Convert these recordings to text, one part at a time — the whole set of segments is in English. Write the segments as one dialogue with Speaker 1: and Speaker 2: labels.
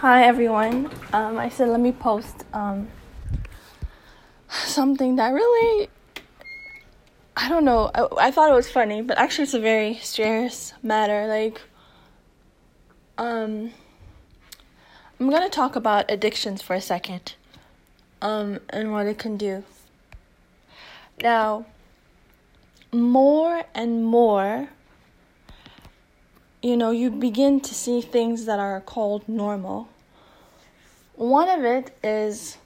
Speaker 1: Hi everyone. Um, I said let me post um, something that really I don't know. I, I thought it was funny, but actually it's a very serious matter. Like, um, I'm gonna talk about addictions for a second, um, and what it can do. Now, more and more you know, you begin to see things that are called normal. One of it is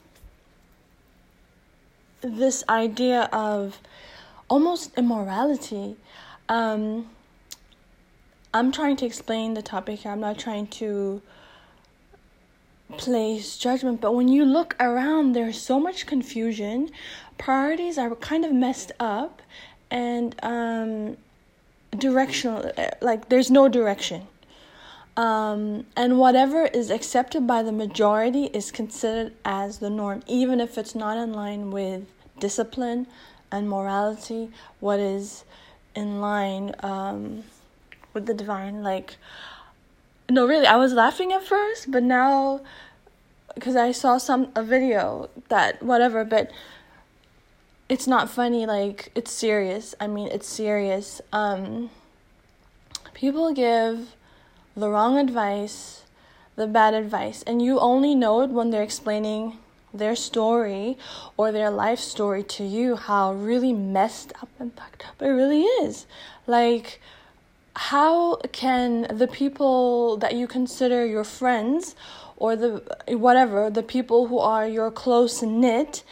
Speaker 1: this idea of almost immorality. Um, I'm trying to explain the topic here. I'm not trying to place judgment, but when you look around, there's so much confusion. Priorities are kind of messed up, and um, directional like there's no direction. Um, and whatever is accepted by the majority is considered as the norm even if it's not in line with discipline and morality what is in line um, with the divine. Like no really i was laughing at first but now because i saw some a video that whatever but it's not funny like it's serious. I mean it's serious. Um people give the wrong advice the bad advice and you only know it when they're explaining their story or their life story to you how really messed up and fucked up it really is. Like how can the people that you consider your friends or the whatever the people who are your close knit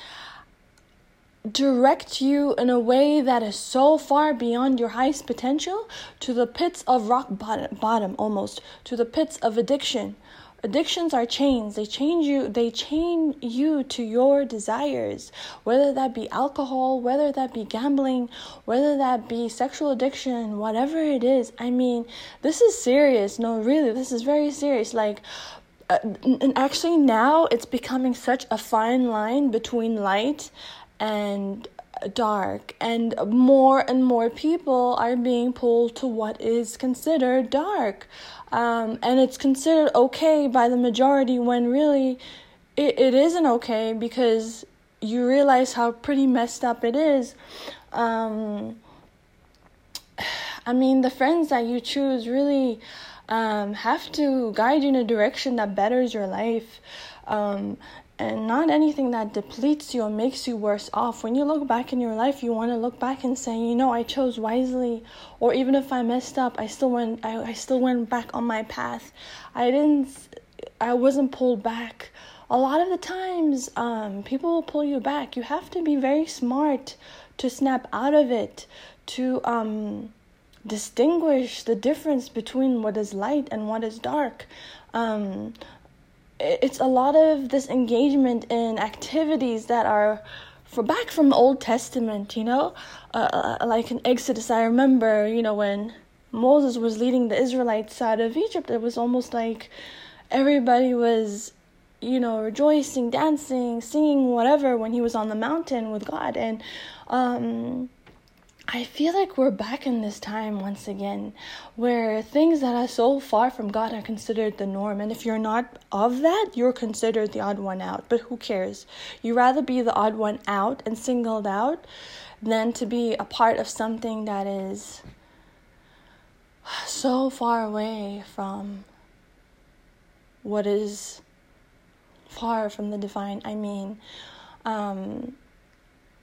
Speaker 1: direct you in a way that is so far beyond your highest potential to the pits of rock bottom, bottom almost to the pits of addiction. Addictions are chains. They change you they chain you to your desires. Whether that be alcohol whether that be gambling whether that be sexual addiction whatever it is. I mean this is serious. No really this is very serious. Like uh, and actually now it's becoming such a fine line between light and dark and more and more people are being pulled to what is considered dark. Um, and it's considered okay by the majority when really it, it isn't okay because you realize how pretty messed up it is. Um, i mean the friends that you choose really um, have to guide you in a direction that betters your life. Um, and not anything that depletes you or makes you worse off. When you look back in your life, you want to look back and say, you know, I chose wisely, or even if I messed up, I still went. I, I still went back on my path. I didn't. I wasn't pulled back. A lot of the times, um, people will pull you back. You have to be very smart to snap out of it. To um, distinguish the difference between what is light and what is dark. Um, it's a lot of this engagement in activities that are for back from the Old Testament, you know, uh, uh, like in Exodus. I remember, you know, when Moses was leading the Israelites out of Egypt, it was almost like everybody was, you know, rejoicing, dancing, singing, whatever, when he was on the mountain with God, and um, I feel like we're back in this time once again where things that are so far from God are considered the norm. And if you're not of that, you're considered the odd one out. But who cares? You'd rather be the odd one out and singled out than to be a part of something that is so far away from what is far from the divine. I mean, um,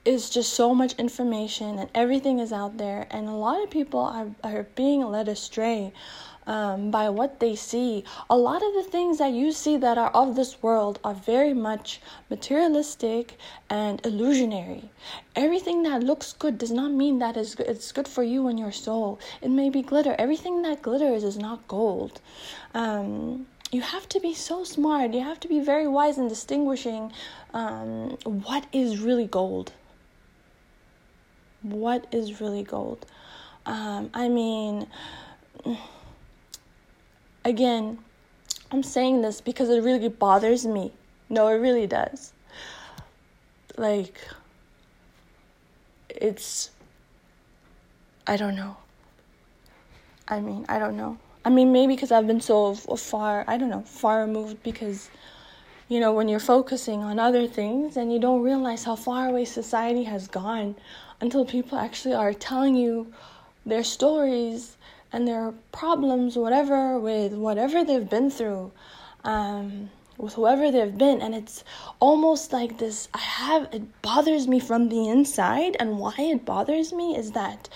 Speaker 1: is just so much information and everything is out there. And a lot of people are, are being led astray um, by what they see. A lot of the things that you see that are of this world are very much materialistic and illusionary. Everything that looks good does not mean that is it's good for you and your soul. It may be glitter. Everything that glitters is not gold. Um, you have to be so smart. You have to be very wise in distinguishing um, what is really gold what is really gold. Um, I mean, again, I'm saying this because it really bothers me. No, it really does. Like, it's, I don't know. I mean, I don't know. I mean, maybe because I've been so far, I don't know, far removed because, you know, when you're focusing on other things and you don't realize how far away society has gone until people actually are telling you their stories and their problems, whatever, with whatever they've been through. Um, with whoever they've been and it's almost like this i have it bothers me from the inside and why it bothers me is that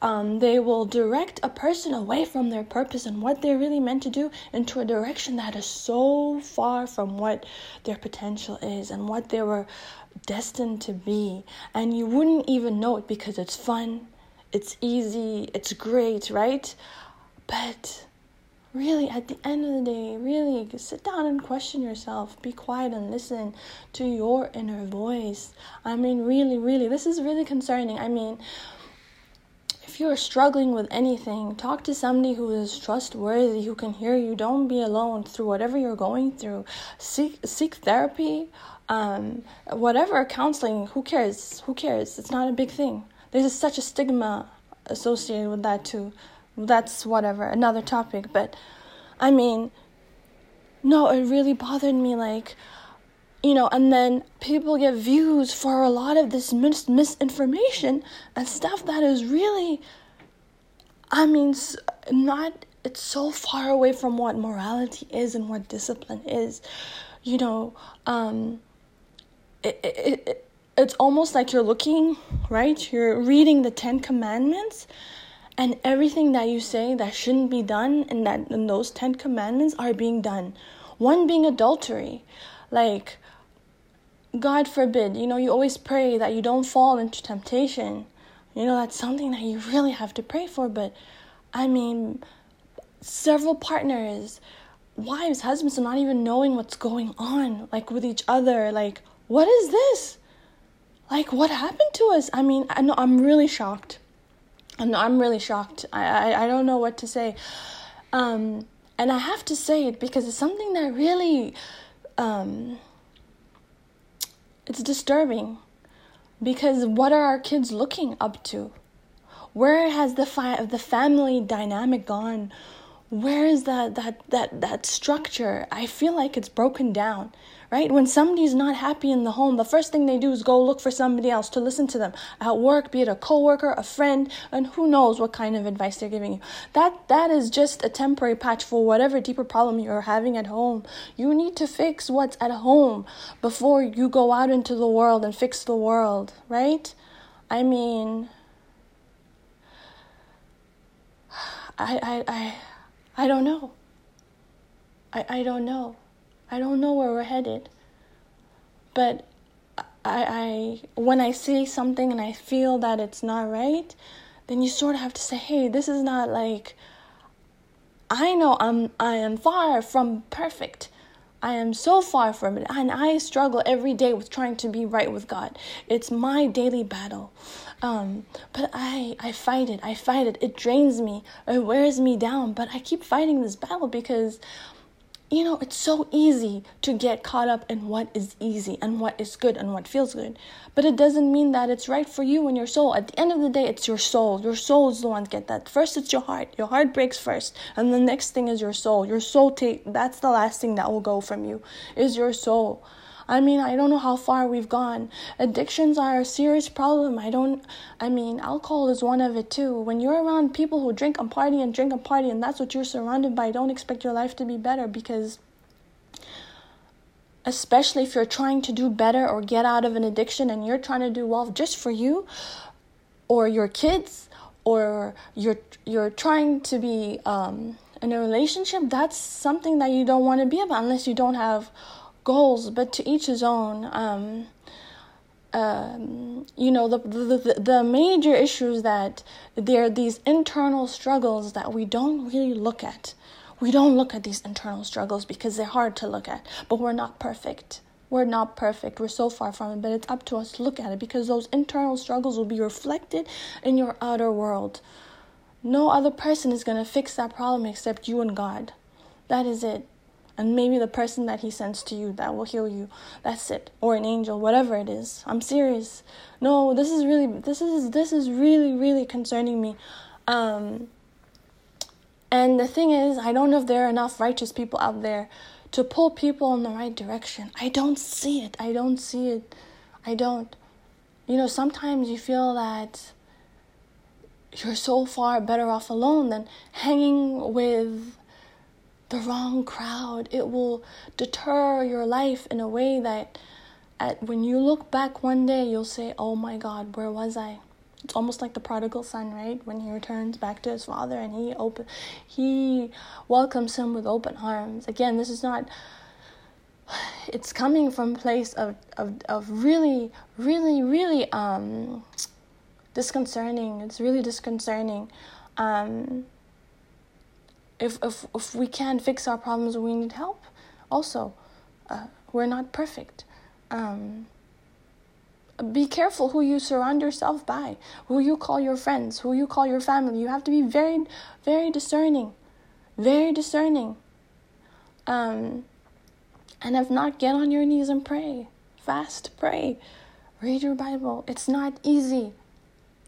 Speaker 1: um, they will direct a person away from their purpose and what they're really meant to do into a direction that is so far from what their potential is and what they were destined to be. And you wouldn't even know it because it's fun it's easy it's great right? But really at the end of the day really sit down and question yourself. Be quiet and listen to your inner voice. I mean really really this is really concerning. I mean if you're struggling with anything talk to somebody who is trustworthy who can hear you. Don't be alone through whatever you're going through. Seek seek therapy um, whatever counseling who cares? Who cares? It's not a big thing. There's such a stigma associated with that too. That's whatever, another topic. But I mean, no, it really bothered me. Like, you know, and then people get views for a lot of this mis- misinformation and stuff that is really, I mean, not, it's so far away from what morality is and what discipline is. You know, um, it, it, it it's almost like you're looking, right? You're reading the Ten Commandments and everything that you say that shouldn't be done and that those 10 commandments are being done one being adultery like god forbid you know you always pray that you don't fall into temptation you know that's something that you really have to pray for but i mean several partners wives husbands are not even knowing what's going on like with each other like what is this like what happened to us i mean i know i'm really shocked and I'm really shocked. I, I, I don't know what to say. Um, and I have to say it because it's something that really um, it's disturbing because what are our kids looking up to? Where has the fi- the family dynamic gone? Where is that that that that structure? I feel like it's broken down right? When somebody's not happy in the home, the first thing they do is go look for somebody else to listen to them at work, be it a coworker, a friend, and who knows what kind of advice they're giving you. That that is just a temporary patch for whatever deeper problem you're having at home. You need to fix what's at home before you go out into the world and fix the world, right? I mean, I I I I don't know. I I don't know. I don't know where we're headed. But I, I when I see something and I feel that it's not right, then you sort of have to say, "Hey, this is not like I know I'm I am far from perfect. I am so far from it, and I struggle every day with trying to be right with God. It's my daily battle. Um, but I I fight it. I fight it. It drains me. It wears me down. But I keep fighting this battle because you know, it's so easy to get caught up in what is easy and what is good and what feels good. But it doesn't mean that it's right for you and your soul. At the end of the day, it's your soul. Your soul is the one to get that. First, it's your heart. Your heart breaks first. And the next thing is your soul. Your soul, take, that's the last thing that will go from you, is your soul. I mean, I don't know how far we've gone. Addictions are a serious problem. I don't, I mean, alcohol is one of it too. When you're around people who drink and party and drink and party and that's what you're surrounded by, don't expect your life to be better because especially if you're trying to do better or get out of an addiction and you're trying to do well just for you or your kids or you're you're trying to be um, in a relationship that's something that you don't want to be about unless you don't have goals, but to each his own. Um, um, you know, the, the, the major issues that there are these internal struggles that we don't really look at. We don't look at these internal struggles because they're hard to look at, but we're not perfect. We're not perfect. We're so far from it, but it's up to us to look at it because those internal struggles will be reflected in your outer world. No other person is going to fix that problem except you and God. That is it and maybe the person that he sends to you that will heal you that's it or an angel whatever it is i'm serious no this is really this is this is really really concerning me um And the thing is, I don't know if there are enough righteous people out there to pull people in the right direction. I don't see it. I don't see it. I don't. You know, sometimes you feel that you're so far better off alone than hanging with the wrong crowd. It will deter your life in a way that at when you look back one day you'll say, "Oh my god, where was I?" It's almost like the prodigal son, right? When he returns back to his father and he open he welcomes him with open arms. Again, this is not it's coming from a place of, of, of really, really, really um, disconcerting. It's really disconcerting. Um, if, if, if we can't fix our problems, we need help. Also, uh, we're not perfect. Um, be careful who you surround yourself by, who you call your friends, who you call your family. You have to be very, very discerning, very discerning. Um, and if not, get on your knees and pray. Fast, pray. Read your Bible. It's not easy.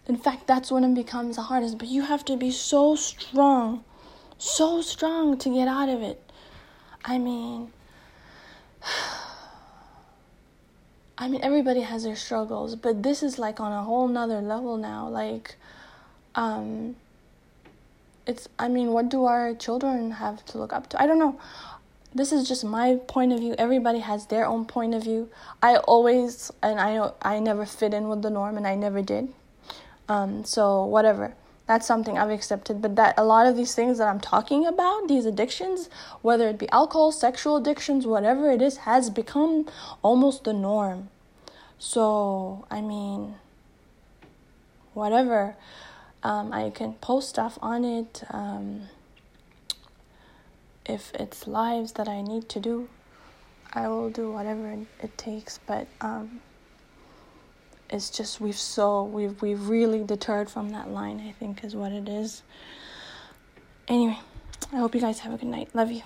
Speaker 1: In fact, that's when it becomes the hardest. But you have to be so strong, so strong to get out of it. I mean, I mean, everybody has their struggles, but this is like on a whole nother level now. Like, um, it's, I mean, what do our children have to look up to? I don't know. This is just my point of view. Everybody has their own point of view. I always, and I I never fit in with the norm, and I never did. Um, so whatever that's something I've accepted. But that a lot of these things that I'm talking about, these addictions, whether it be alcohol, sexual addictions, whatever it is, has become almost the norm. So, I mean, whatever. Um, I can post stuff on it. Um, if it's lives that I need to do, I will do whatever it takes. But um, it's just we've so we've we've really deterred from that line i think is what it is. Anyway i hope you guys have a good night. Love you